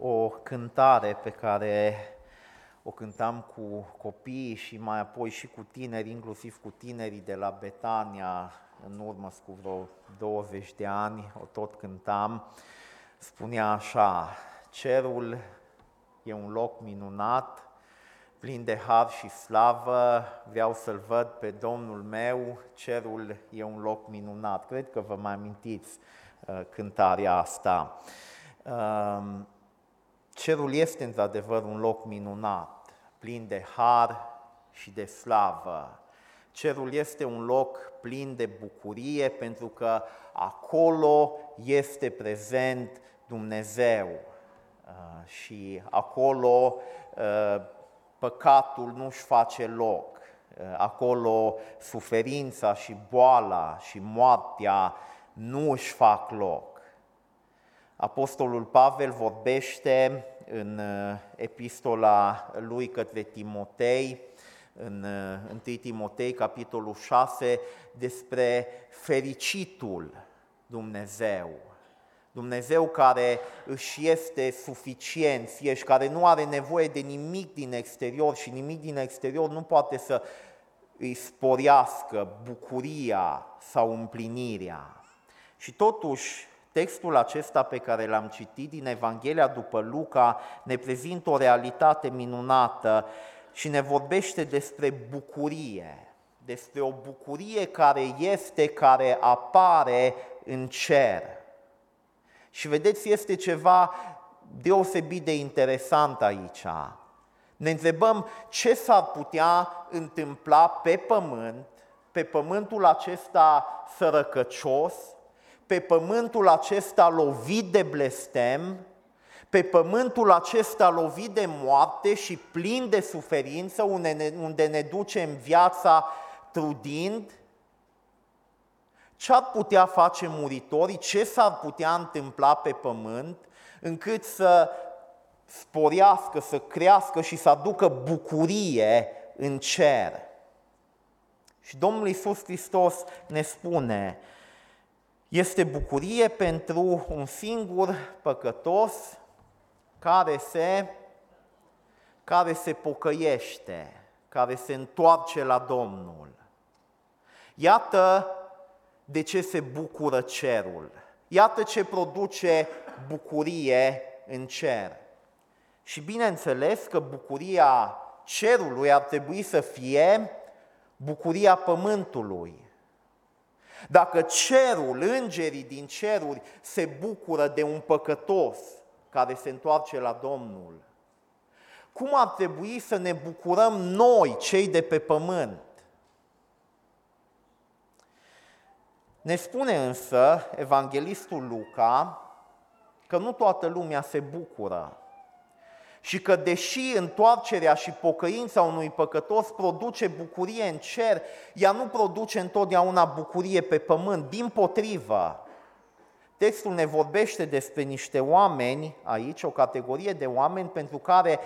o cântare pe care o cântam cu copiii și mai apoi și cu tineri, inclusiv cu tinerii de la Betania, în urmă cu vreo 20 de ani, o tot cântam, spunea așa, cerul e un loc minunat, plin de har și slavă, vreau să-L văd pe Domnul meu, cerul e un loc minunat. Cred că vă mai amintiți uh, cântarea asta. Uh, cerul este într-adevăr un loc minunat, plin de har și de slavă. Cerul este un loc plin de bucurie pentru că acolo este prezent Dumnezeu uh, și acolo uh, păcatul nu-și face loc. Uh, acolo suferința și boala și moartea nu își fac loc. Apostolul Pavel vorbește în epistola lui către Timotei, în 1 Timotei, capitolul 6, despre fericitul Dumnezeu. Dumnezeu care își este suficient, fie și care nu are nevoie de nimic din exterior și nimic din exterior nu poate să îi sporească bucuria sau împlinirea. Și totuși, textul acesta pe care l-am citit din Evanghelia după Luca ne prezintă o realitate minunată și ne vorbește despre bucurie, despre o bucurie care este, care apare în cer. Și vedeți, este ceva deosebit de interesant aici. Ne întrebăm ce s-ar putea întâmpla pe pământ, pe pământul acesta sărăcăcios, pe pământul acesta lovit de blestem, pe pământul acesta lovit de moarte și plin de suferință, unde ne, unde ne ducem viața trudind, ce ar putea face muritorii, ce s-ar putea întâmpla pe pământ, încât să sporească, să crească și să aducă bucurie în cer. Și Domnul Iisus Hristos ne spune, este bucurie pentru un singur păcătos care se, care se pocăiește, care se întoarce la Domnul. Iată de ce se bucură cerul. Iată ce produce bucurie în cer. Și bineînțeles că bucuria cerului ar trebui să fie bucuria pământului. Dacă cerul, îngerii din ceruri se bucură de un păcătos, care se întoarce la Domnul. Cum ar trebui să ne bucurăm noi, cei de pe pământ? Ne spune însă evanghelistul Luca că nu toată lumea se bucură și că deși întoarcerea și pocăința unui păcătos produce bucurie în cer, ea nu produce întotdeauna bucurie pe pământ, din potrivă. Textul ne vorbește despre niște oameni aici, o categorie de oameni pentru care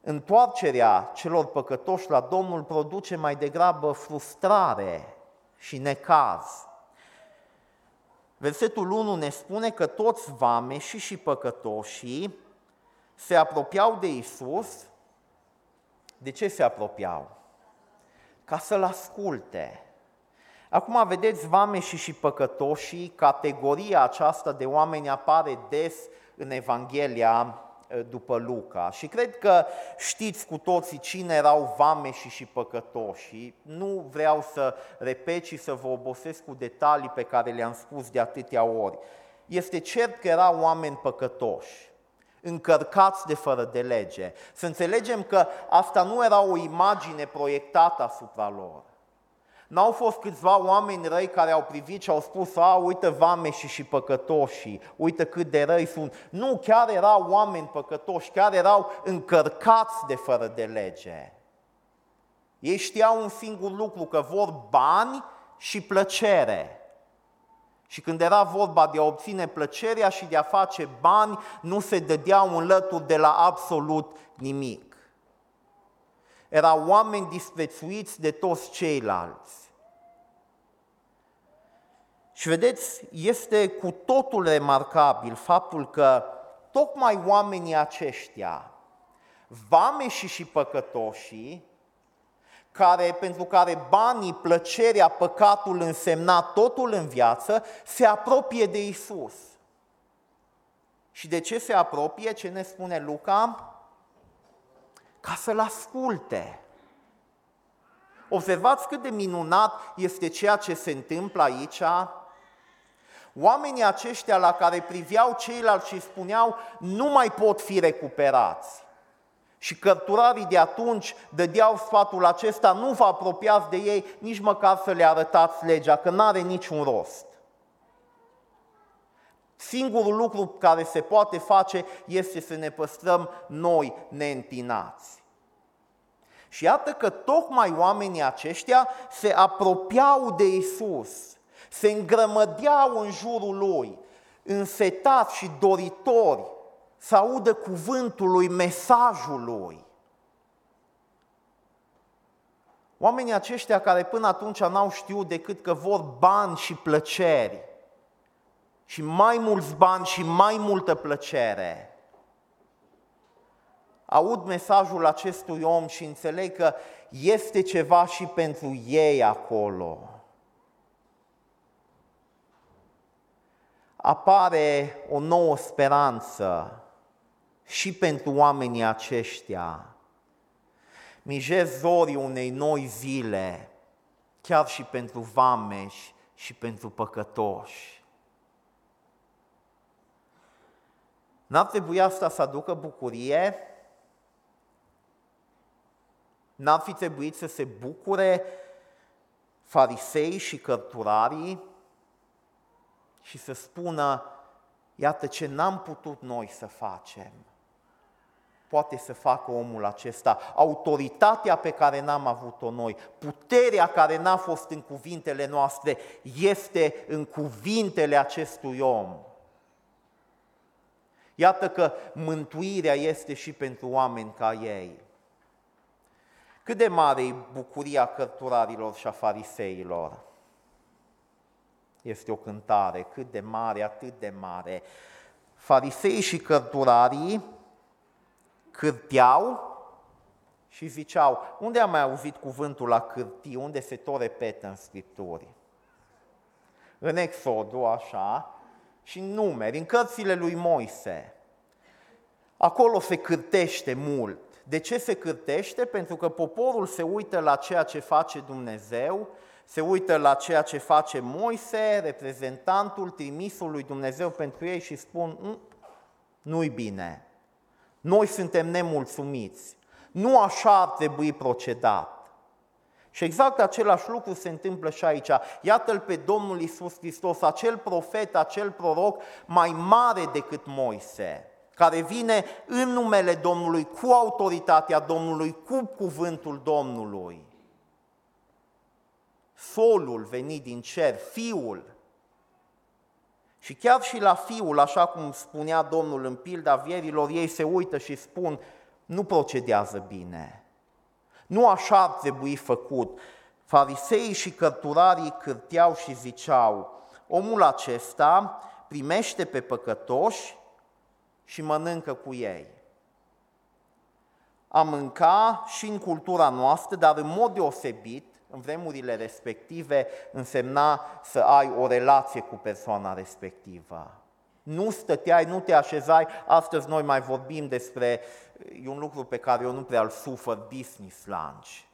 întoarcerea celor păcătoși la Domnul produce mai degrabă frustrare și necaz. Versetul 1 ne spune că toți vameșii și păcătoșii se apropiau de Isus. De ce se apropiau? Ca să-L asculte, Acum vedeți vameșii și păcătoșii, categoria aceasta de oameni apare des în Evanghelia ă, după Luca. Și cred că știți cu toții cine erau vameșii și păcătoșii. Nu vreau să repet și să vă obosesc cu detalii pe care le-am spus de atâtea ori. Este cert că erau oameni păcătoși, încărcați de fără de lege. Să înțelegem că asta nu era o imagine proiectată asupra lor. N-au fost câțiva oameni răi care au privit și au spus, a, uite vameșii și păcătoșii, uite cât de răi sunt. Nu, chiar erau oameni păcătoși, chiar erau încărcați de fără de lege. Ei știau un singur lucru, că vor bani și plăcere. Și când era vorba de a obține plăcerea și de a face bani, nu se dădeau înlături de la absolut nimic erau oameni disprețuiți de toți ceilalți. Și vedeți, este cu totul remarcabil faptul că tocmai oamenii aceștia, vameșii și păcătoșii, care, pentru care banii, plăcerea, păcatul însemna totul în viață, se apropie de Isus. Și de ce se apropie? Ce ne spune Luca? Ca să-L asculte. Observați cât de minunat este ceea ce se întâmplă aici. Oamenii aceștia la care priveau ceilalți și spuneau nu mai pot fi recuperați. Și cărturarii de atunci dădeau sfatul acesta, nu vă apropiați de ei, nici măcar să le arătați legea, că nu are niciun rost. Singurul lucru care se poate face este să ne păstrăm noi neîntinați. Și iată că tocmai oamenii aceștia se apropiau de Isus, se îngrămădeau în jurul lui, însetați și doritori să audă cuvântul lui, mesajul lui. Oamenii aceștia care până atunci n-au știut decât că vor bani și plăceri, și mai mulți bani și mai multă plăcere, aud mesajul acestui om și înțeleg că este ceva și pentru ei acolo. Apare o nouă speranță și pentru oamenii aceștia. Mijez zorii unei noi zile, chiar și pentru vameși și pentru păcătoși. N-ar trebui asta să aducă bucurie? N-ar fi trebuit să se bucure farisei și cărturarii și să spună, iată ce n-am putut noi să facem poate să facă omul acesta, autoritatea pe care n-am avut-o noi, puterea care n-a fost în cuvintele noastre, este în cuvintele acestui om. Iată că mântuirea este și pentru oameni ca ei. Cât de mare e bucuria cărturarilor și a fariseilor? Este o cântare, cât de mare, atât de mare. Farisei și cărturarii cârteau și ziceau, unde am mai auzit cuvântul la cârtii, unde se tot repetă în Scripturi? În Exodul, așa, și în numeri, în cărțile lui Moise. Acolo se cârtește mult. De ce se cârtește? Pentru că poporul se uită la ceea ce face Dumnezeu, se uită la ceea ce face Moise, reprezentantul, trimisul lui Dumnezeu pentru ei și spun, mm, nu-i bine, noi suntem nemulțumiți. Nu așa ar trebui procedat. Și exact același lucru se întâmplă și aici. Iată-l pe Domnul Isus Hristos, acel profet, acel proroc mai mare decât Moise, care vine în numele Domnului, cu autoritatea Domnului, cu cuvântul Domnului. Solul venit din cer, Fiul, și chiar și la fiul, așa cum spunea Domnul în pilda vierilor, ei se uită și spun, nu procedează bine. Nu așa ar trebui făcut. Fariseii și cărturarii cârteau și ziceau, omul acesta primește pe păcătoși și mănâncă cu ei. A mânca și în cultura noastră, dar în mod deosebit, în vremurile respective însemna să ai o relație cu persoana respectivă. Nu stăteai, nu te așezai, astăzi noi mai vorbim despre, e un lucru pe care eu nu prea îl sufăr, business lunch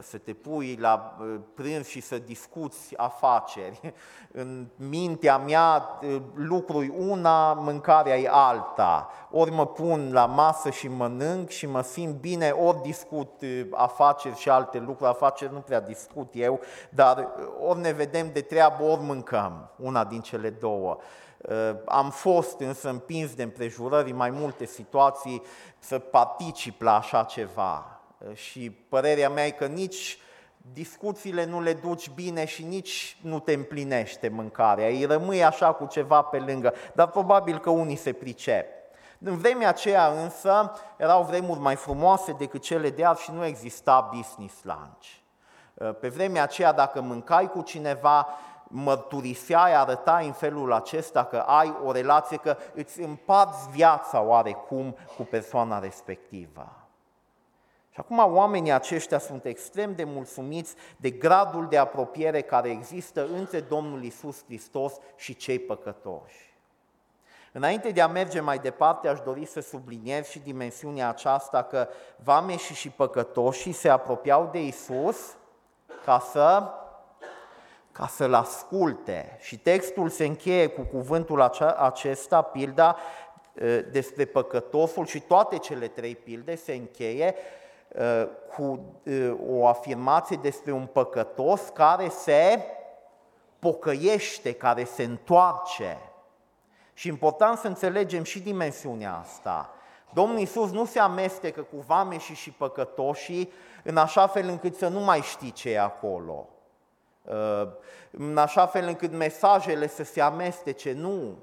să te pui la prânz și să discuți afaceri. În mintea mea lucruri una, mâncarea e alta. Ori mă pun la masă și mănânc și mă simt bine, ori discut afaceri și alte lucruri. Afaceri nu prea discut eu, dar ori ne vedem de treabă, ori mâncăm, una din cele două. Am fost însă împins de împrejurări în mai multe situații să particip la așa ceva și părerea mea e că nici discuțiile nu le duci bine și nici nu te împlinește mâncarea, îi rămâi așa cu ceva pe lângă, dar probabil că unii se pricep. În vremea aceea însă erau vremuri mai frumoase decât cele de azi și nu exista business lunch. Pe vremea aceea dacă mâncai cu cineva, mărturiseai, arătai în felul acesta că ai o relație, că îți împarți viața oarecum cu persoana respectivă. Și acum oamenii aceștia sunt extrem de mulțumiți de gradul de apropiere care există între Domnul Isus Hristos și cei păcătoși. Înainte de a merge mai departe, aș dori să subliniez și dimensiunea aceasta că vameșii și păcătoșii se apropiau de Isus ca să ca să-l asculte. Și textul se încheie cu cuvântul acesta, pilda despre păcătosul și toate cele trei pilde se încheie cu o afirmație despre un păcătos care se pocăiește, care se întoarce. Și important să înțelegem și dimensiunea asta. Domnul Iisus nu se amestecă cu vameșii și păcătoșii în așa fel încât să nu mai știi ce e acolo. Uh, în așa fel încât mesajele să se amestece, nu.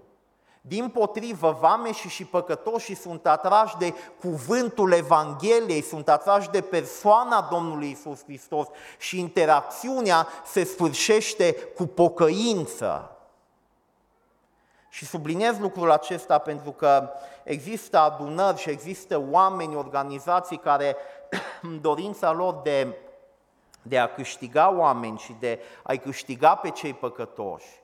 Din potrivă, vameșii și păcătoșii sunt atrași de cuvântul Evangheliei, sunt atrași de persoana Domnului Isus Hristos și interacțiunea se sfârșește cu pocăință. Și subliniez lucrul acesta pentru că există adunări și există oameni, organizații care, în dorința lor de, de a câștiga oameni și de a-i câștiga pe cei păcătoși,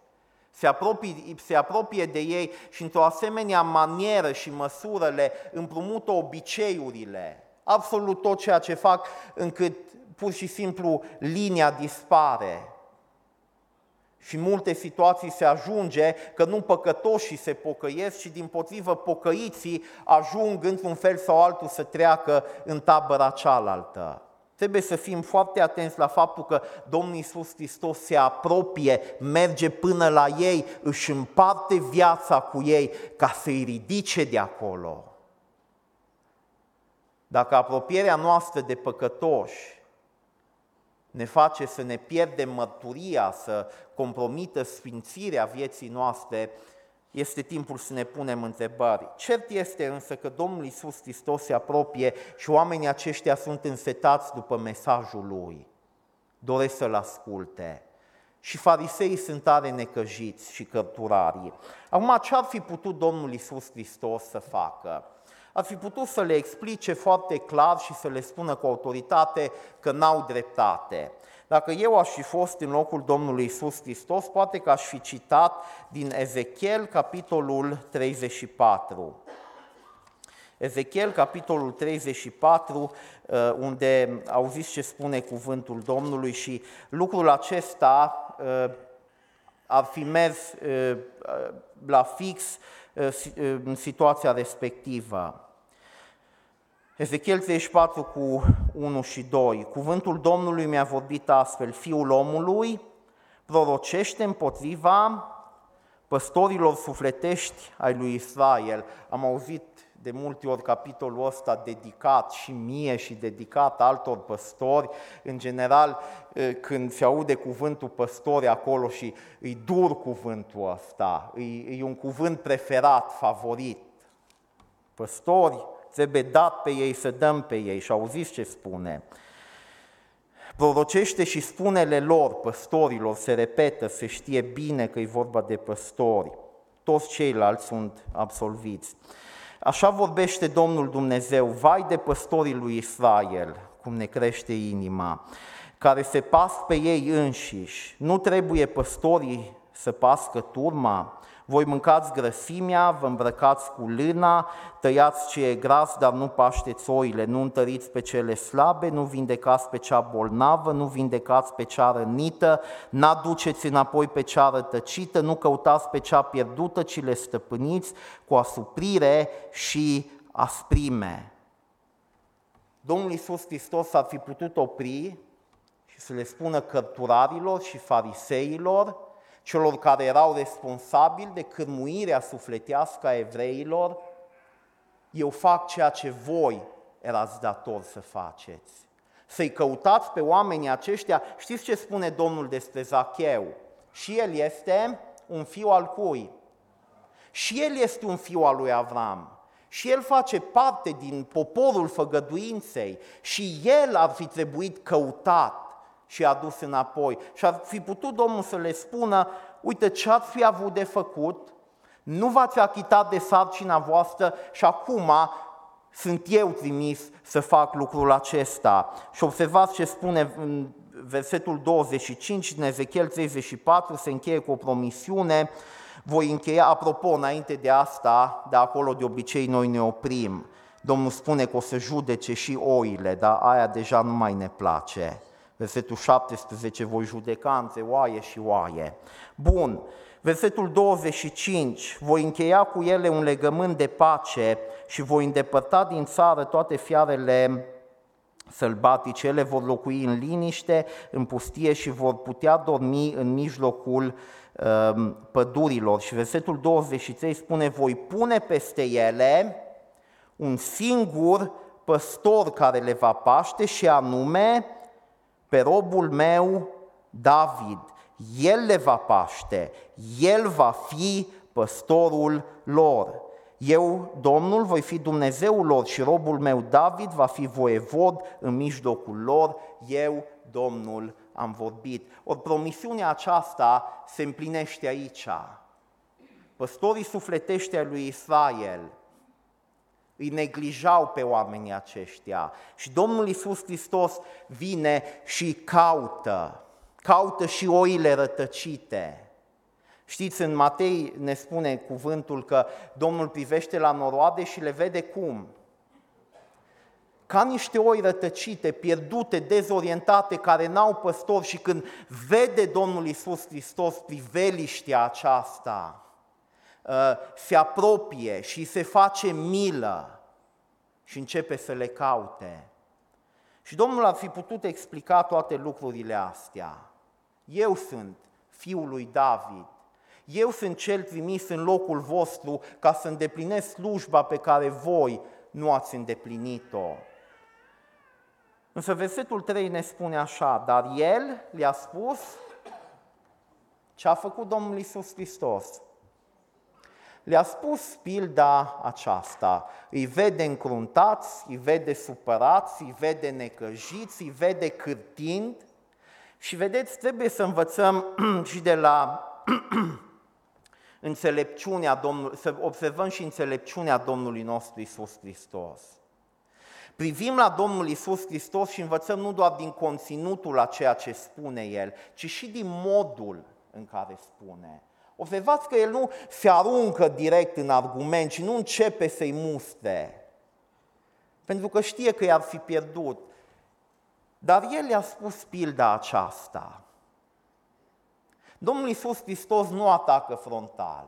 se apropie, se apropie de ei și într-o asemenea manieră și măsură le împrumută obiceiurile, absolut tot ceea ce fac încât pur și simplu linia dispare, și în multe situații se ajunge că nu păcătoșii se pocăiesc, ci din potrivă pocăiții ajung într-un fel sau altul să treacă în tabăra cealaltă. Trebuie să fim foarte atenți la faptul că Domnul Iisus Hristos se apropie, merge până la ei, își împarte viața cu ei ca să-i ridice de acolo. Dacă apropierea noastră de păcătoși ne face să ne pierdem mărturia, să compromită sfințirea vieții noastre, este timpul să ne punem întrebări. Cert este însă că Domnul Iisus Hristos se apropie și oamenii aceștia sunt însetați după mesajul Lui. Doresc să-L asculte. Și fariseii sunt tare necăjiți și cărturarii. Acum, ce ar fi putut Domnul Iisus Hristos să facă? Ar fi putut să le explice foarte clar și să le spună cu autoritate că n-au dreptate. Dacă eu aș fi fost în locul Domnului Isus Hristos, poate că aș fi citat din Ezechiel, capitolul 34. Ezechiel, capitolul 34, uh, unde auziți ce spune cuvântul Domnului și lucrul acesta uh, ar fi mers uh, la fix în situația respectivă. Ezechiel 34 cu 1 și 2. Cuvântul Domnului mi-a vorbit astfel, Fiul omului, prorocește împotriva păstorilor sufletești ai lui Israel. Am auzit de multe ori capitolul ăsta dedicat și mie și dedicat altor păstori. În general, când se aude cuvântul păstori acolo și îi dur cuvântul ăsta, e, e un cuvânt preferat, favorit. Păstori, trebuie dat pe ei să dăm pe ei și auziți ce spune. Prorocește și spunele lor, păstorilor, se repetă, se știe bine că e vorba de păstori. Toți ceilalți sunt absolviți. Așa vorbește Domnul Dumnezeu, vai de păstorii lui Israel, cum ne crește inima, care se pas pe ei înșiși. Nu trebuie păstorii să pască turma, voi mâncați grăsimea, vă îmbrăcați cu lâna, tăiați ce e gras, dar nu pașteți oile, nu întăriți pe cele slabe, nu vindecați pe cea bolnavă, nu vindecați pe cea rănită, n-aduceți înapoi pe cea rătăcită, nu căutați pe cea pierdută, ci le stăpâniți cu asuprire și asprime. Domnul Iisus Hristos ar fi putut opri și să le spună cărturarilor și fariseilor, celor care erau responsabili de cârmuirea sufletească a evreilor, eu fac ceea ce voi erați dator să faceți. Să-i căutați pe oamenii aceștia. Știți ce spune Domnul despre Zacheu? Și el este un fiu al cui? Și el este un fiu al lui Avram. Și el face parte din poporul făgăduinței și el ar fi trebuit căutat și a dus înapoi. Și ar fi putut Domnul să le spună, uite ce ați fi avut de făcut, nu v-ați achitat de sarcina voastră și acum sunt eu trimis să fac lucrul acesta. Și observați ce spune în versetul 25 din Ezechiel 34, se încheie cu o promisiune, voi încheia, apropo, înainte de asta, de acolo de obicei noi ne oprim. Domnul spune că o să judece și oile, dar aia deja nu mai ne place. Versetul 17, voi judeca între oaie și oaie. Bun, versetul 25, voi încheia cu ele un legământ de pace și voi îndepărta din țară toate fiarele sălbatice, ele vor locui în liniște, în pustie și vor putea dormi în mijlocul uh, pădurilor. Și versetul 23 spune, voi pune peste ele un singur păstor care le va paște și anume pe robul meu David. El le va paște, el va fi păstorul lor. Eu, Domnul, voi fi Dumnezeul lor și robul meu David va fi voievod în mijlocul lor. Eu, Domnul, am vorbit. Ori promisiunea aceasta se împlinește aici. Păstorii sufletește lui Israel îi neglijau pe oamenii aceștia. Și Domnul Iisus Hristos vine și caută, caută și oile rătăcite. Știți, în Matei ne spune cuvântul că Domnul privește la noroade și le vede cum? Ca niște oi rătăcite, pierdute, dezorientate, care n-au păstor și când vede Domnul Iisus Hristos priveliștea aceasta, Uh, se apropie și se face milă și începe să le caute. Și Domnul ar fi putut explica toate lucrurile astea. Eu sunt fiul lui David. Eu sunt cel trimis în locul vostru ca să îndeplinesc slujba pe care voi nu ați îndeplinit-o. Însă versetul 3 ne spune așa, dar el le-a spus ce a făcut Domnul Isus Hristos le-a spus pilda aceasta. Îi vede încruntați, îi vede supărați, îi vede necăjiți, îi vede cârtind și vedeți, trebuie să învățăm și de la înțelepciunea Domnului, să observăm și înțelepciunea Domnului nostru Isus Hristos. Privim la Domnul Isus Hristos și învățăm nu doar din conținutul a ceea ce spune El, ci și din modul în care spune. Observați că el nu se aruncă direct în argument și nu începe să-i muste, pentru că știe că i-ar fi pierdut. Dar el i-a spus pilda aceasta. Domnul Iisus Hristos nu atacă frontal.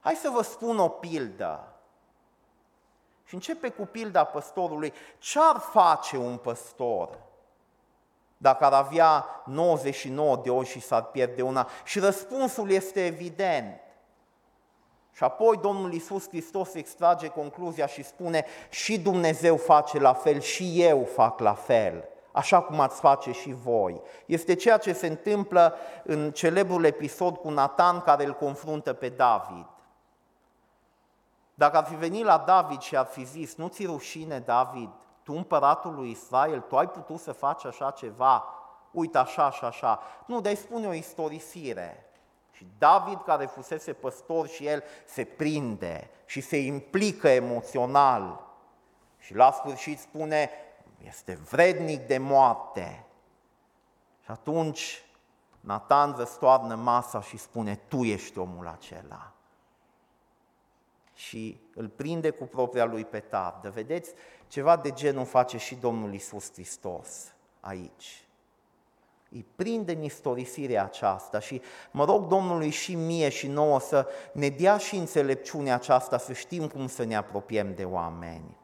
Hai să vă spun o pildă. Și începe cu pilda păstorului. Ce ar face un păstor? Dacă ar avea 99 de ori și s-ar pierde una. Și răspunsul este evident. Și apoi Domnul Iisus Hristos extrage concluzia și spune și Dumnezeu face la fel și eu fac la fel, așa cum ați face și voi. Este ceea ce se întâmplă în celebrul episod cu Nathan care îl confruntă pe David. Dacă ar fi venit la David și ar fi zis, nu ți rușine, David, tu împăratul lui Israel, tu ai putut să faci așa ceva, uite așa și așa. Nu, dar îi spune o istorisire. Și David, care fusese păstor și el, se prinde și se implică emoțional. Și la sfârșit spune, este vrednic de moarte. Și atunci Nathan răstoarnă masa și spune, tu ești omul acela. Și îl prinde cu propria lui petardă. Vedeți, ceva de genul face și Domnul Isus Hristos aici. Îi prinde în istorisirea aceasta și mă rog Domnului și mie și nouă să ne dea și înțelepciunea aceasta, să știm cum să ne apropiem de oameni.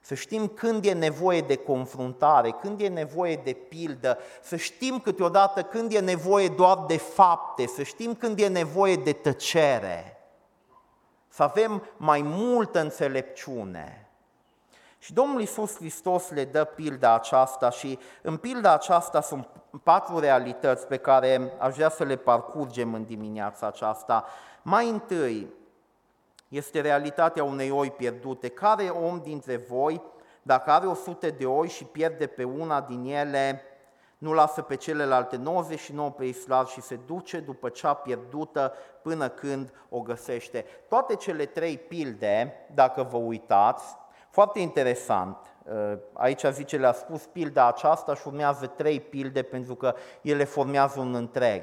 Să știm când e nevoie de confruntare, când e nevoie de pildă, să știm câteodată când e nevoie doar de fapte, să știm când e nevoie de tăcere, să avem mai multă înțelepciune. Și Domnul Iisus Hristos le dă pilda aceasta și în pilda aceasta sunt patru realități pe care aș vrea să le parcurgem în dimineața aceasta. Mai întâi este realitatea unei oi pierdute. Care om dintre voi, dacă are o sute de oi și pierde pe una din ele, nu lasă pe celelalte 99 pe islar și se duce după cea pierdută până când o găsește. Toate cele trei pilde, dacă vă uitați, foarte interesant, uh, aici zice, le-a spus pilda aceasta și urmează trei pilde pentru că ele formează un întreg.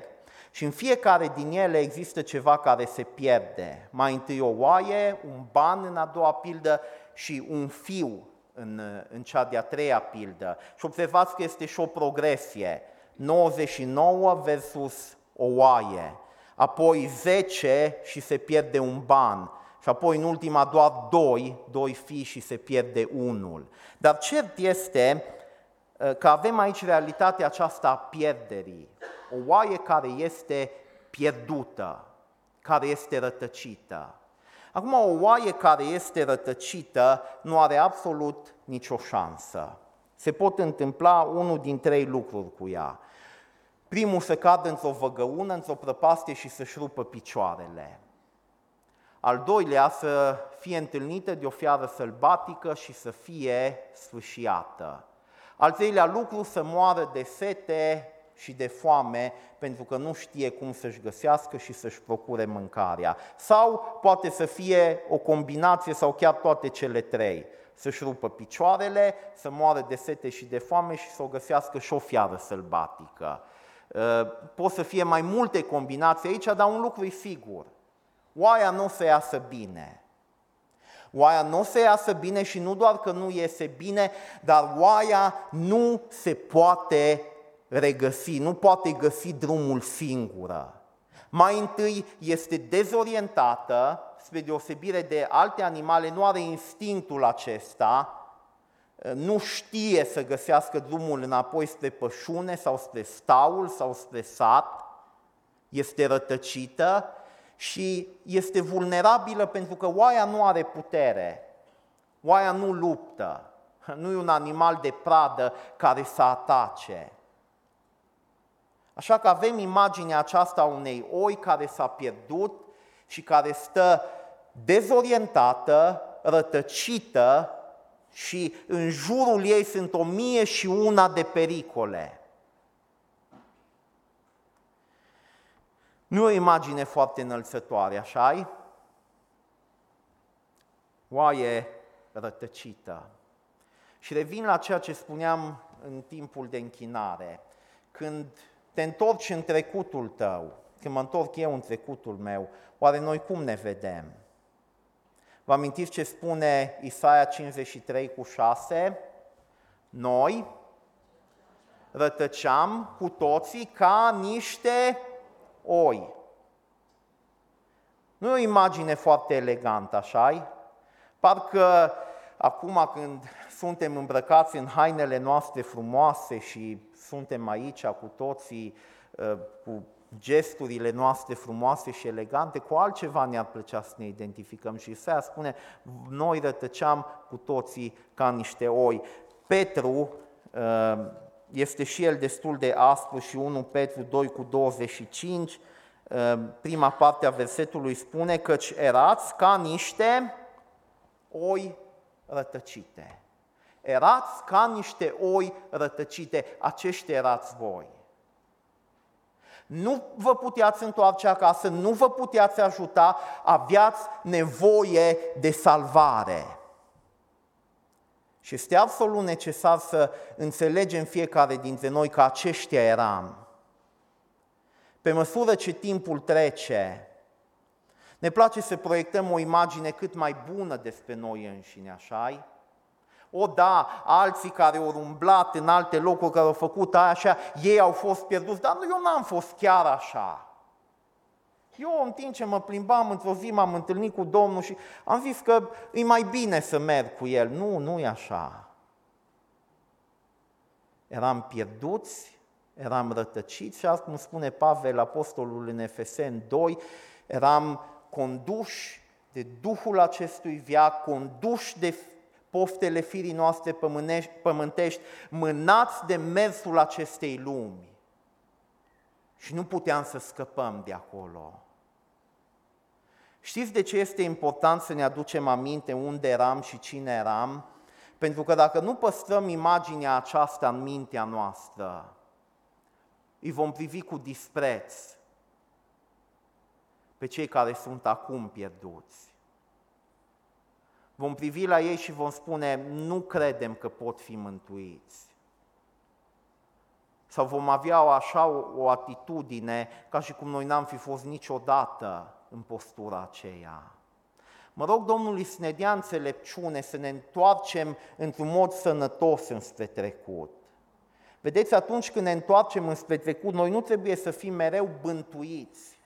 Și în fiecare din ele există ceva care se pierde. Mai întâi o oaie, un ban în a doua pildă și un fiu în, în cea de-a treia pildă. Și observați că este și o progresie. 99 versus o oaie, apoi 10 și se pierde un ban, și apoi în ultima doar doi, doi fii și se pierde unul. Dar cert este uh, că avem aici realitatea aceasta a pierderii. O oaie care este pierdută, care este rătăcită. Acum, o oaie care este rătăcită nu are absolut nicio șansă. Se pot întâmpla unul din trei lucruri cu ea. Primul să cadă într-o văgăună, într-o prăpastie și să-și rupă picioarele. Al doilea să fie întâlnită de o fiară sălbatică și să fie sfâșiată. Al treilea lucru să moară de sete și de foame pentru că nu știe cum să-și găsească și să-și procure mâncarea. Sau poate să fie o combinație sau chiar toate cele trei. Să-și rupă picioarele, să moară de sete și de foame și să o găsească și o fiară sălbatică. Ă, pot să fie mai multe combinații aici, dar un lucru e sigur. Oaia nu o să iasă bine. Oaia nu o să iasă bine și nu doar că nu iese bine, dar oaia nu se poate regăsi, nu poate găsi drumul singură. Mai întâi este dezorientată, spre deosebire de alte animale, nu are instinctul acesta, nu știe să găsească drumul înapoi spre pășune sau spre staul sau spre sat, este rătăcită și este vulnerabilă pentru că oaia nu are putere, oaia nu luptă, nu e un animal de pradă care să atace. Așa că avem imaginea aceasta a unei oi care s-a pierdut și care stă dezorientată, rătăcită și în jurul ei sunt o mie și una de pericole. Nu e o imagine foarte înălțătoare, așa Oaie rătăcită. Și revin la ceea ce spuneam în timpul de închinare. Când te întorci în trecutul tău, când mă întorc eu în trecutul meu, oare noi cum ne vedem? Vă amintiți ce spune Isaia 53 cu 6? Noi rătăceam cu toții ca niște oi. Nu e o imagine foarte elegantă, așa Parcă acum când suntem îmbrăcați în hainele noastre frumoase și suntem aici cu toții, uh, cu gesturile noastre frumoase și elegante, cu altceva ne-ar plăcea să ne identificăm. Și Isaia spune, noi rătăceam cu toții ca niște oi. Petru uh, este și el destul de aspru și 1 Petru 2 cu 25, uh, prima parte a versetului spune căci erați ca niște oi rătăcite. Erați ca niște oi rătăcite, aceștia erați voi. Nu vă puteați întoarce acasă, nu vă puteați ajuta, aveați nevoie de salvare. Și este absolut necesar să înțelegem fiecare dintre noi că aceștia eram. Pe măsură ce timpul trece, ne place să proiectăm o imagine cât mai bună despre noi înșine, așa O, da, alții care au umblat în alte locuri, care au făcut aia așa, ei au fost pierduți, dar eu n-am fost chiar așa. Eu, în timp ce mă plimbam, într-o zi m-am întâlnit cu Domnul și am zis că e mai bine să merg cu El. Nu, nu e așa. Eram pierduți, eram rătăciți și asta cum spune Pavel, apostolul în Efesen 2, eram conduși de Duhul acestui viac, conduși de poftele firii noastre pământești, mânați de mersul acestei lumi. Și nu puteam să scăpăm de acolo. Știți de ce este important să ne aducem aminte unde eram și cine eram? Pentru că dacă nu păstrăm imaginea aceasta în mintea noastră, îi vom privi cu dispreț pe cei care sunt acum pierduți. Vom privi la ei și vom spune, nu credem că pot fi mântuiți. Sau vom avea o așa o, o atitudine ca și cum noi n-am fi fost niciodată în postura aceea. Mă rog Domnului să ne dea înțelepciune, să ne întoarcem într-un mod sănătos înspre trecut. Vedeți, atunci când ne întoarcem înspre trecut, noi nu trebuie să fim mereu bântuiți,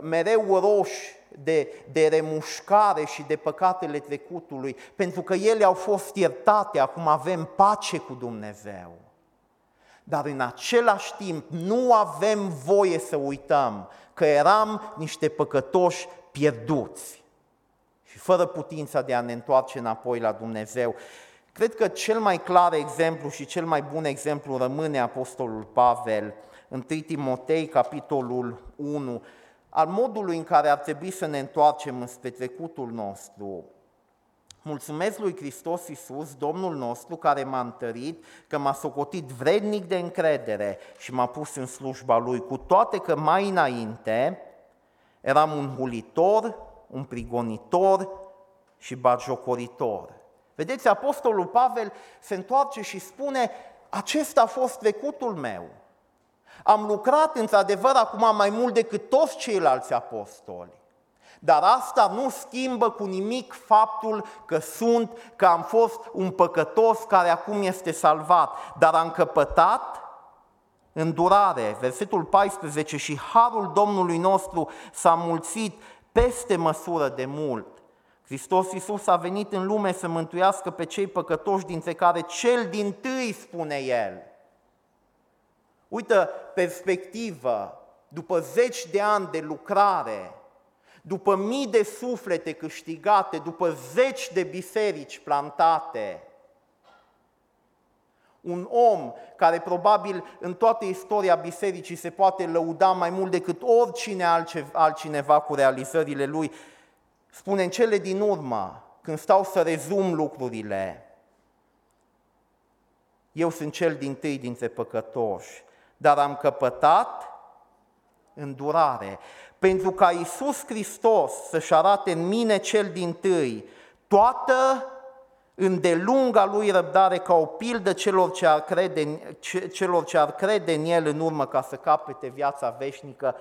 mereu roși de, de remușcare și de păcatele trecutului, pentru că ele au fost iertate, acum avem pace cu Dumnezeu. Dar în același timp nu avem voie să uităm că eram niște păcătoși pierduți și fără putința de a ne întoarce înapoi la Dumnezeu. Cred că cel mai clar exemplu și cel mai bun exemplu rămâne Apostolul Pavel, 1 Timotei, capitolul 1, al modului în care ar trebui să ne întoarcem înspre trecutul nostru. Mulțumesc lui Hristos Iisus, Domnul nostru, care m-a întărit, că m-a socotit vrednic de încredere și m-a pus în slujba Lui, cu toate că mai înainte eram un hulitor, un prigonitor și bagiocoritor. Vedeți, Apostolul Pavel se întoarce și spune, acesta a fost trecutul meu. Am lucrat într-adevăr acum mai mult decât toți ceilalți apostoli. Dar asta nu schimbă cu nimic faptul că sunt, că am fost un păcătos care acum este salvat, dar am căpătat îndurare. Versetul 14, și harul Domnului nostru s-a mulțit peste măsură de mult. Hristos Iisus a venit în lume să mântuiască pe cei păcătoși, dintre care cel din tâi, spune El. Uită perspectivă, după zeci de ani de lucrare, după mii de suflete câștigate, după zeci de biserici plantate, un om care probabil în toată istoria bisericii se poate lăuda mai mult decât oricine altcineva cu realizările lui, spune în cele din urmă, când stau să rezum lucrurile, eu sunt cel din tâi dintre păcătoși, dar am căpătat îndurare pentru ca Iisus Hristos să-și arate în mine cel din tâi toată îndelunga lui răbdare ca o pildă celor ce, ar crede, celor ce ar crede în El în urmă ca să capete viața veșnică.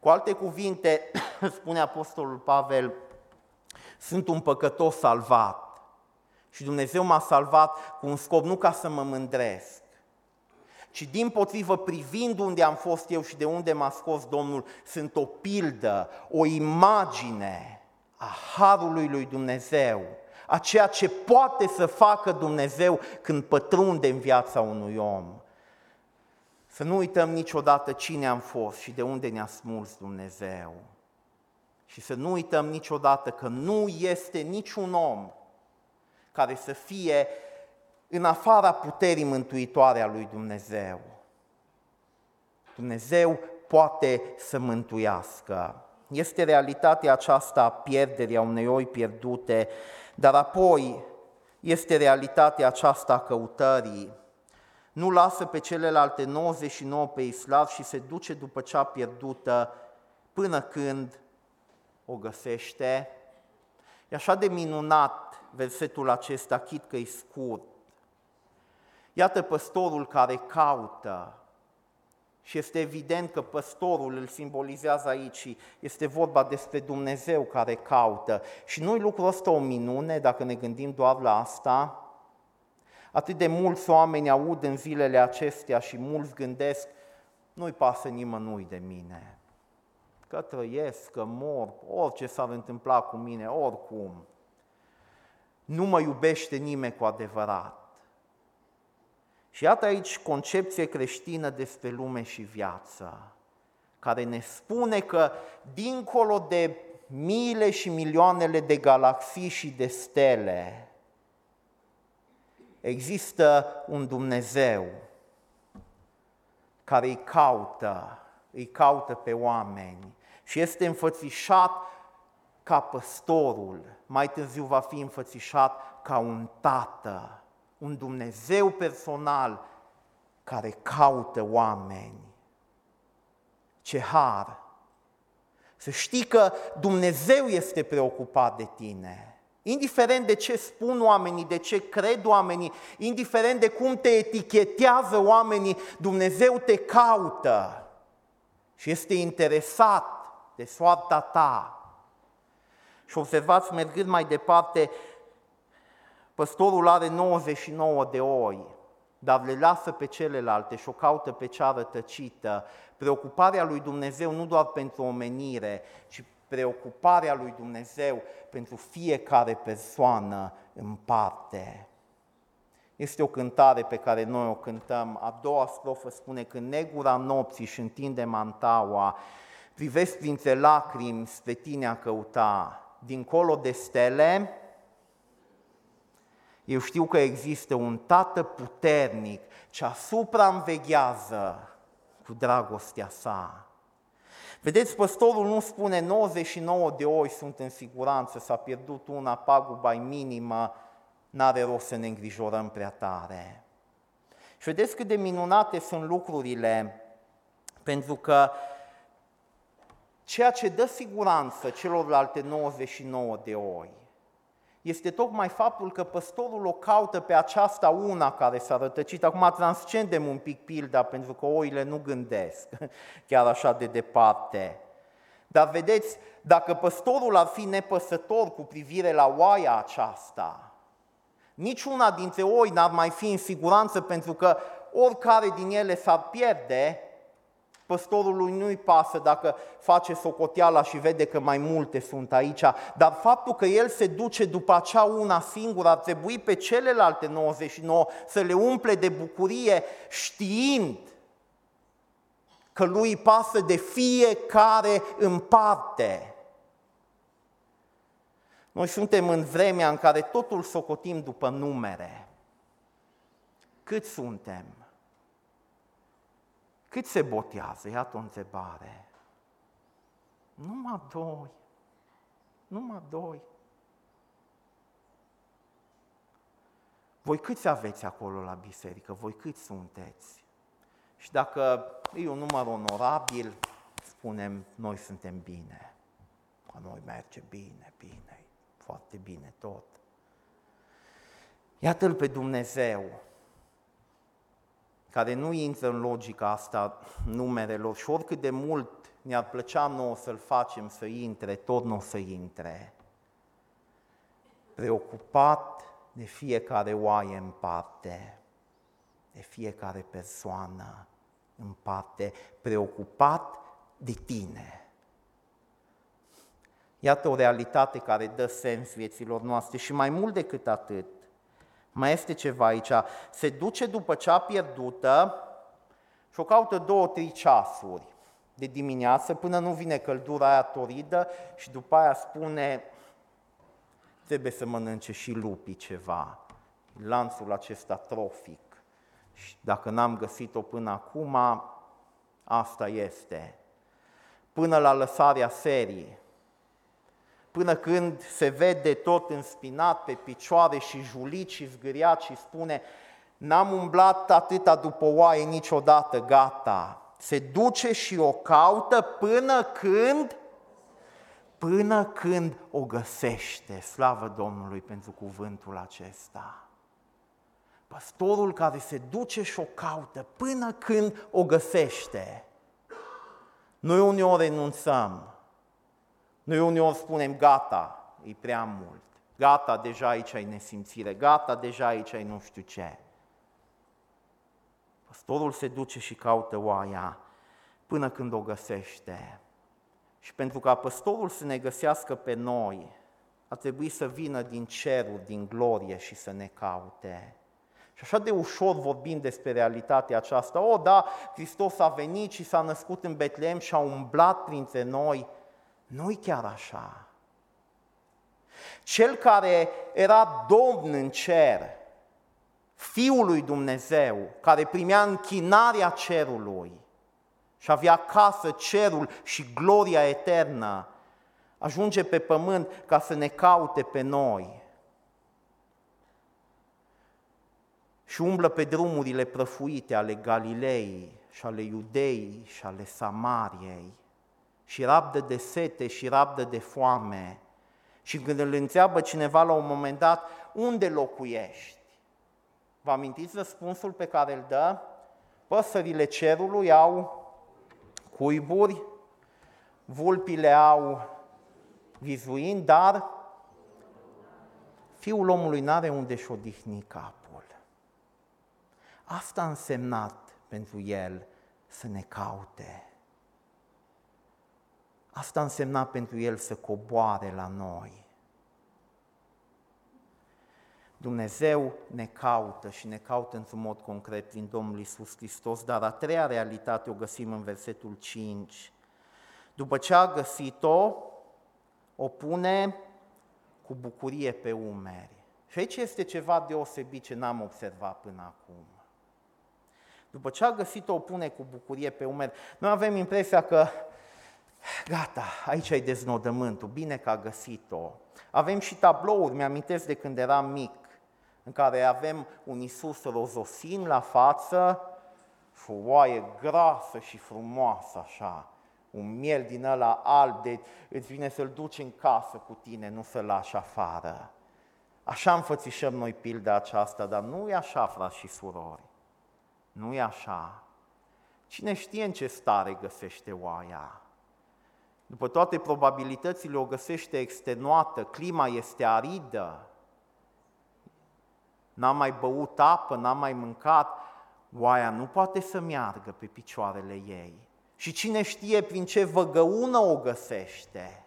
Cu alte cuvinte, spune Apostolul Pavel, sunt un păcătos salvat și Dumnezeu m-a salvat cu un scop nu ca să mă mândresc, ci din potrivă privind unde am fost eu și de unde m-a scos Domnul, sunt o pildă, o imagine a Harului lui Dumnezeu, a ceea ce poate să facă Dumnezeu când pătrunde în viața unui om. Să nu uităm niciodată cine am fost și de unde ne-a smuls Dumnezeu. Și să nu uităm niciodată că nu este niciun om care să fie în afara puterii mântuitoare a lui Dumnezeu. Dumnezeu poate să mântuiască. Este realitatea aceasta a pierderii, a unei oi pierdute, dar apoi este realitatea aceasta a căutării. Nu lasă pe celelalte 99 pe islav și se duce după cea pierdută până când o găsește. E așa de minunat versetul acesta, chit că e scurt. Iată păstorul care caută și este evident că păstorul îl simbolizează aici și este vorba despre Dumnezeu care caută. Și nu-i lucrul ăsta o minune dacă ne gândim doar la asta? Atât de mulți oameni aud în zilele acestea și mulți gândesc, nu-i pasă nimănui de mine. Că trăiesc, că mor, orice s-ar întâmpla cu mine, oricum. Nu mă iubește nimeni cu adevărat. Și iată aici concepție creștină despre lume și viață, care ne spune că dincolo de miile și milioanele de galaxii și de stele, există un Dumnezeu care îi caută, îi caută pe oameni și este înfățișat ca păstorul, mai târziu va fi înfățișat ca un tată un Dumnezeu personal care caută oameni Ce har! Să știi că Dumnezeu este preocupat de tine. Indiferent de ce spun oamenii, de ce cred oamenii, indiferent de cum te etichetează oamenii, Dumnezeu te caută și este interesat de soarta ta. Și observați, mergând mai departe, păstorul are 99 de oi, dar le lasă pe celelalte și o caută pe cea rătăcită. Preocuparea lui Dumnezeu nu doar pentru omenire, ci preocuparea lui Dumnezeu pentru fiecare persoană în parte. Este o cântare pe care noi o cântăm. A doua strofă spune că negura nopții și întinde mantaua, privesc printre lacrimi spre tine a căuta. Dincolo de stele, eu știu că există un tată puternic ce asupra înveghează cu dragostea sa. Vedeți, păstorul nu spune 99 de oi sunt în siguranță, s-a pierdut una, paguba e minimă, n-are rost să ne îngrijorăm prea tare. Și vedeți cât de minunate sunt lucrurile, pentru că ceea ce dă siguranță celorlalte 99 de oi este tocmai faptul că păstorul o caută pe aceasta una care s-a rătăcit. Acum transcendem un pic pilda, pentru că oile nu gândesc chiar așa de departe. Dar vedeți, dacă păstorul ar fi nepăsător cu privire la oaia aceasta, niciuna dintre oi n-ar mai fi în siguranță pentru că oricare din ele s-ar pierde, Păstorului nu-i pasă dacă face socoteala și vede că mai multe sunt aici, dar faptul că el se duce după acea una singură ar trebui pe celelalte 99 să le umple de bucurie știind că lui pasă de fiecare în parte. Noi suntem în vremea în care totul socotim după numere. Cât suntem? Cât se botează? Iată o întrebare. Numai doi. Numai doi. Voi câți aveți acolo la biserică? Voi câți sunteți? Și dacă e un număr onorabil, spunem, noi suntem bine. A noi merge bine, bine, foarte bine tot. Iată-L pe Dumnezeu, care nu intră în logica asta numerelor și oricât de mult ne-ar plăcea nouă să-l facem să intre, tot nu o să intre. Preocupat de fiecare oaie în parte, de fiecare persoană în parte, preocupat de tine. Iată o realitate care dă sens vieților noastre și mai mult decât atât, mai este ceva aici. Se duce după cea pierdută și o caută două, trei ceasuri de dimineață până nu vine căldura aia toridă și după aia spune trebuie să mănânce și lupii ceva. Lanțul acesta trofic. Și dacă n-am găsit-o până acum, asta este. Până la lăsarea serii, până când se vede tot înspinat pe picioare și julit și zgâriat și spune N-am umblat atâta după oaie niciodată, gata. Se duce și o caută până când până când o găsește. Slavă Domnului pentru cuvântul acesta. Păstorul care se duce și o caută până când o găsește. Noi uneori renunțăm, noi uneori spunem, gata, e prea mult, gata, deja aici ai nesimțire, gata, deja aici ai nu știu ce. Păstorul se duce și caută oaia până când o găsește. Și pentru ca păstorul să ne găsească pe noi, a trebuit să vină din cerul, din glorie și să ne caute. Și așa de ușor vorbim despre realitatea aceasta. O, da, Hristos a venit și s-a născut în Betlehem și a umblat printre noi, nu-i chiar așa. Cel care era Domn în cer, Fiul lui Dumnezeu, care primea închinarea cerului și avea casă cerul și gloria eternă, ajunge pe pământ ca să ne caute pe noi. Și umblă pe drumurile prăfuite ale Galilei și ale Iudeii și ale Samariei și rabdă de sete și rabdă de foame. Și când îl întreabă cineva la un moment dat, unde locuiești? Vă amintiți răspunsul pe care îl dă? Păsările cerului au cuiburi, vulpile au vizuind, dar fiul omului n-are unde și odihni capul. Asta a însemnat pentru el să ne caute. Asta a însemnat pentru el să coboare la noi. Dumnezeu ne caută și ne caută într-un mod concret prin Domnul Isus Hristos, dar a treia realitate o găsim în versetul 5. După ce a găsit-o, o pune cu bucurie pe umeri. Și aici este ceva deosebit ce n-am observat până acum. După ce a găsit-o, o pune cu bucurie pe umeri. Noi avem impresia că, gata, aici ai deznodământul, bine că a găsit-o. Avem și tablouri, mi-amintesc de când eram mic, în care avem un Isus rozosin la față și o oaie grasă și frumoasă așa, un miel din ăla alb de îți vine să-l duci în casă cu tine, nu să-l lași afară. Așa înfățișăm noi pilda aceasta, dar nu e așa, frați și surori. Nu e așa. Cine știe în ce stare găsește oaia? După toate probabilitățile o găsește extenuată, clima este aridă, n-a mai băut apă, n-a mai mâncat, oaia nu poate să meargă pe picioarele ei. Și cine știe prin ce văgăună o găsește.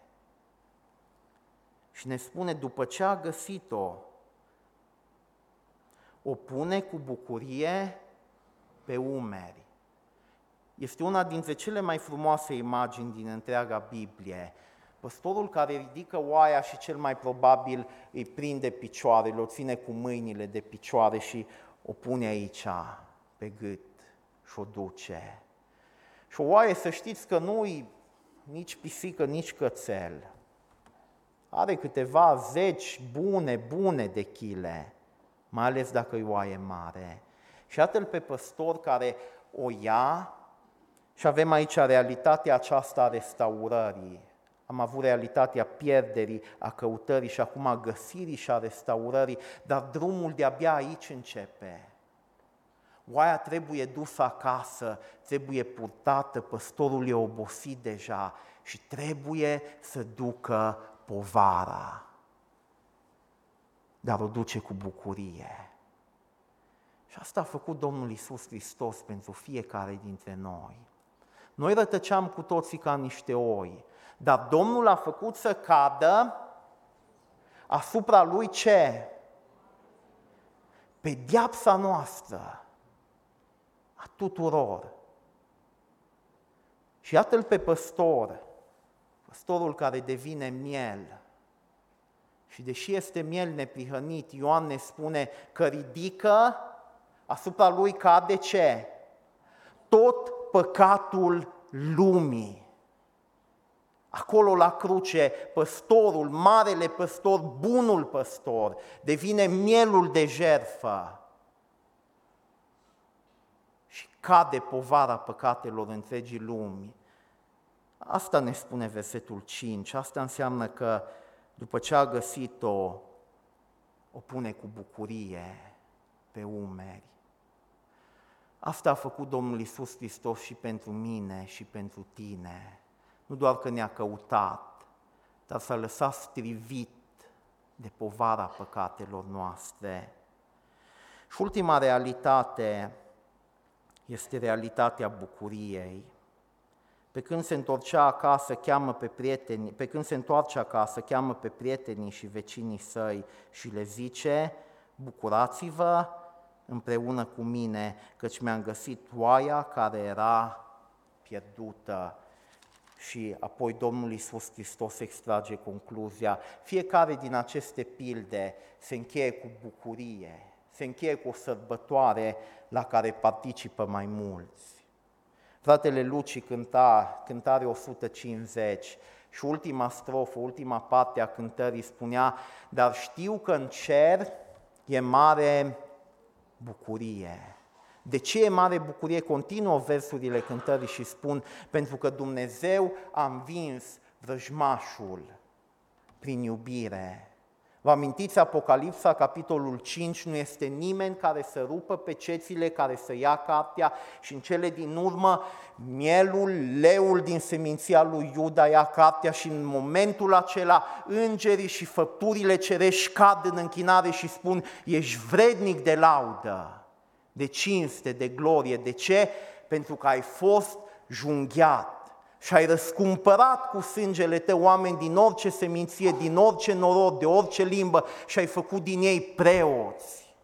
Și ne spune, după ce a găsit-o, o pune cu bucurie pe umeri. Este una dintre cele mai frumoase imagini din întreaga Biblie. Păstorul care ridică oaia și cel mai probabil îi prinde picioarele, o ține cu mâinile de picioare și o pune aici, pe gât, și o duce. Și o oaie, să știți că nu-i nici pisică, nici cățel. Are câteva zeci bune, bune de chile, mai ales dacă e oaie mare. Și atât pe păstor care o ia și avem aici realitatea aceasta a restaurării. Am avut realitatea pierderii, a căutării și acum a găsirii și a restaurării, dar drumul de-abia aici începe. Oaia trebuie dusă acasă, trebuie purtată, păstorul e obosit deja și trebuie să ducă povara. Dar o duce cu bucurie. Și asta a făcut Domnul Isus Hristos pentru fiecare dintre noi. Noi rătăceam cu toții ca niște oi, dar Domnul a făcut să cadă asupra lui ce? Pediapsa noastră, a tuturor. Și iată-l pe păstor, păstorul care devine miel. Și deși este miel neprihănit, Ioan ne spune că ridică asupra lui cade ce? Tot păcatul lumii. Acolo la cruce, păstorul, marele păstor, bunul păstor, devine mielul de jertfă și cade povara păcatelor întregii lumi. Asta ne spune versetul 5, asta înseamnă că după ce a găsit-o, o pune cu bucurie pe umeri. Asta a făcut Domnul Isus Hristos și pentru mine și pentru tine. Nu doar că ne-a căutat, dar s-a lăsat strivit de povara păcatelor noastre. Și ultima realitate este realitatea bucuriei. Pe când se întorcea acasă, cheamă pe prieteni, pe când se întoarce acasă, cheamă pe prietenii și vecinii săi și le zice, bucurați-vă împreună cu mine, căci mi-am găsit oaia care era pierdută. Și apoi Domnul Iisus Hristos extrage concluzia. Fiecare din aceste pilde se încheie cu bucurie, se încheie cu o sărbătoare la care participă mai mulți. Fratele Luci cânta, cântare 150 și ultima strofă, ultima parte a cântării spunea, dar știu că în cer e mare bucurie. De ce e mare bucurie? Continuă versurile cântării și spun, pentru că Dumnezeu a învins vrăjmașul prin iubire. Vă amintiți Apocalipsa, capitolul 5, nu este nimeni care să rupă pe cețile, care să ia cartea și în cele din urmă mielul, leul din seminția lui Iuda ia cartea și în momentul acela îngerii și făpturile cerești cad în închinare și spun ești vrednic de laudă, de cinste, de glorie. De ce? Pentru că ai fost junghiat și ai răscumpărat cu sângele tău oameni din orice seminție, din orice norod, de orice limbă și ai făcut din ei preoți.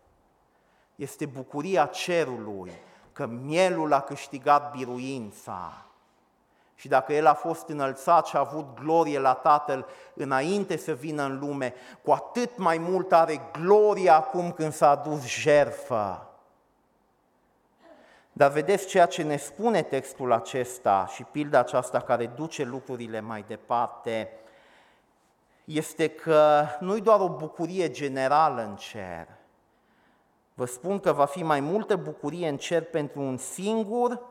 Este bucuria cerului că mielul a câștigat biruința. Și dacă el a fost înălțat și a avut glorie la Tatăl înainte să vină în lume, cu atât mai mult are glorie acum când s-a adus jertfă. Dar vedeți ceea ce ne spune textul acesta și pilda aceasta care duce lucrurile mai departe, este că nu-i doar o bucurie generală în cer. Vă spun că va fi mai multă bucurie în cer pentru un singur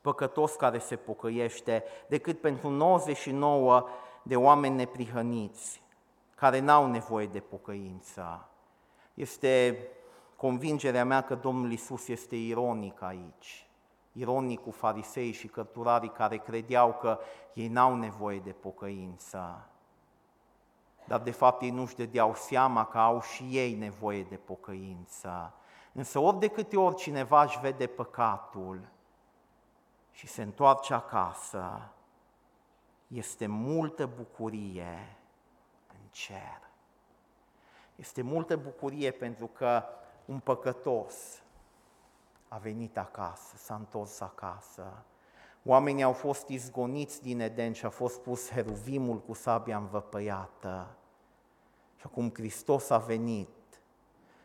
păcătos care se pocăiește decât pentru 99 de oameni neprihăniți care n-au nevoie de pocăință. Este convingerea mea că Domnul Isus este ironic aici, ironic cu farisei și cărturarii care credeau că ei n-au nevoie de pocăință. Dar de fapt ei nu-și dădeau seama că au și ei nevoie de pocăință. Însă ori de câte ori cineva își vede păcatul și se întoarce acasă, este multă bucurie în cer. Este multă bucurie pentru că un păcătos a venit acasă, s-a întors acasă. Oamenii au fost izgoniți din Eden și a fost pus heruvimul cu sabia învăpăiată. Și acum Hristos a venit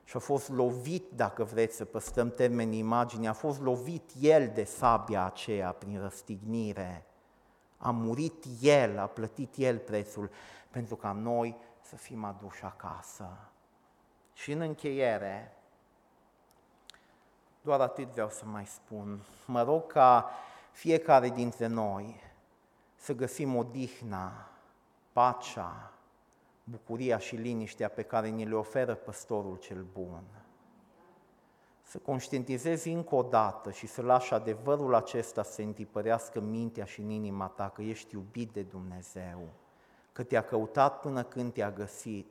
și a fost lovit, dacă vreți să păstrăm termenii imaginii, a fost lovit El de sabia aceea prin răstignire. A murit El, a plătit El prețul pentru ca noi să fim aduși acasă. Și în încheiere, doar atât vreau să mai spun. Mă rog ca fiecare dintre noi să găsim odihna, pacea, bucuria și liniștea pe care ni le oferă păstorul cel bun. Să conștientizezi încă o dată și să lași adevărul acesta să întipărească mintea și în inima ta că ești iubit de Dumnezeu, că te-a căutat până când te-a găsit,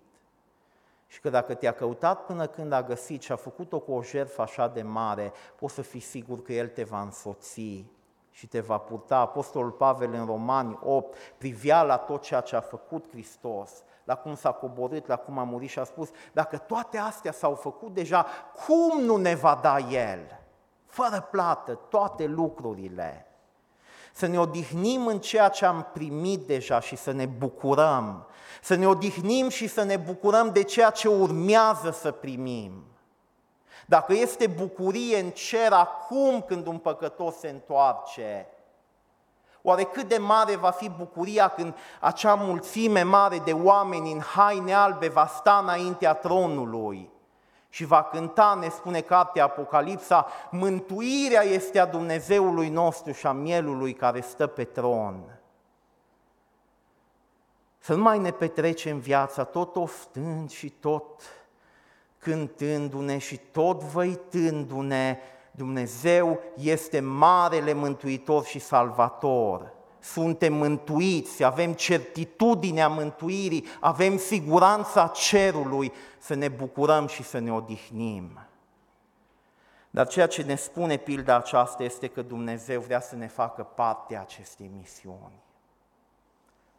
și că dacă te-a căutat până când a găsit și a făcut-o cu o jertfă așa de mare, poți să fii sigur că El te va însoți și te va purta. Apostolul Pavel în Romani 8 privea la tot ceea ce a făcut Hristos, la cum s-a coborât, la cum a murit și a spus, dacă toate astea s-au făcut deja, cum nu ne va da El? Fără plată, toate lucrurile să ne odihnim în ceea ce am primit deja și să ne bucurăm, să ne odihnim și să ne bucurăm de ceea ce urmează să primim. Dacă este bucurie în cer acum când un păcătos se întoarce, Oare cât de mare va fi bucuria când acea mulțime mare de oameni în haine albe va sta înaintea tronului? Și va cânta, ne spune cartea Apocalipsa, mântuirea este a Dumnezeului nostru și a mielului care stă pe tron. Să nu mai ne petrecem viața tot oftând și tot cântându-ne și tot văitându-ne, Dumnezeu este Marele Mântuitor și Salvator suntem mântuiți, avem certitudinea mântuirii, avem siguranța cerului să ne bucurăm și să ne odihnim. Dar ceea ce ne spune pilda aceasta este că Dumnezeu vrea să ne facă parte a acestei misiuni.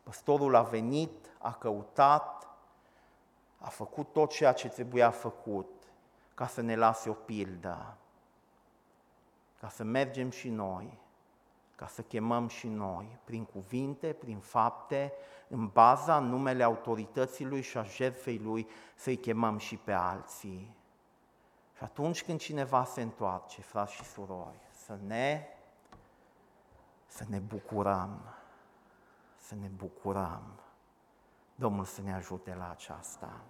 Păstorul a venit, a căutat, a făcut tot ceea ce trebuia făcut ca să ne lase o pildă, ca să mergem și noi ca să chemăm și noi, prin cuvinte, prin fapte, în baza numele autorității Lui și a jertfei Lui, să-i chemăm și pe alții. Și atunci când cineva se întoarce, frați și surori, să ne, să ne bucurăm, să ne bucurăm. Domnul să ne ajute la aceasta.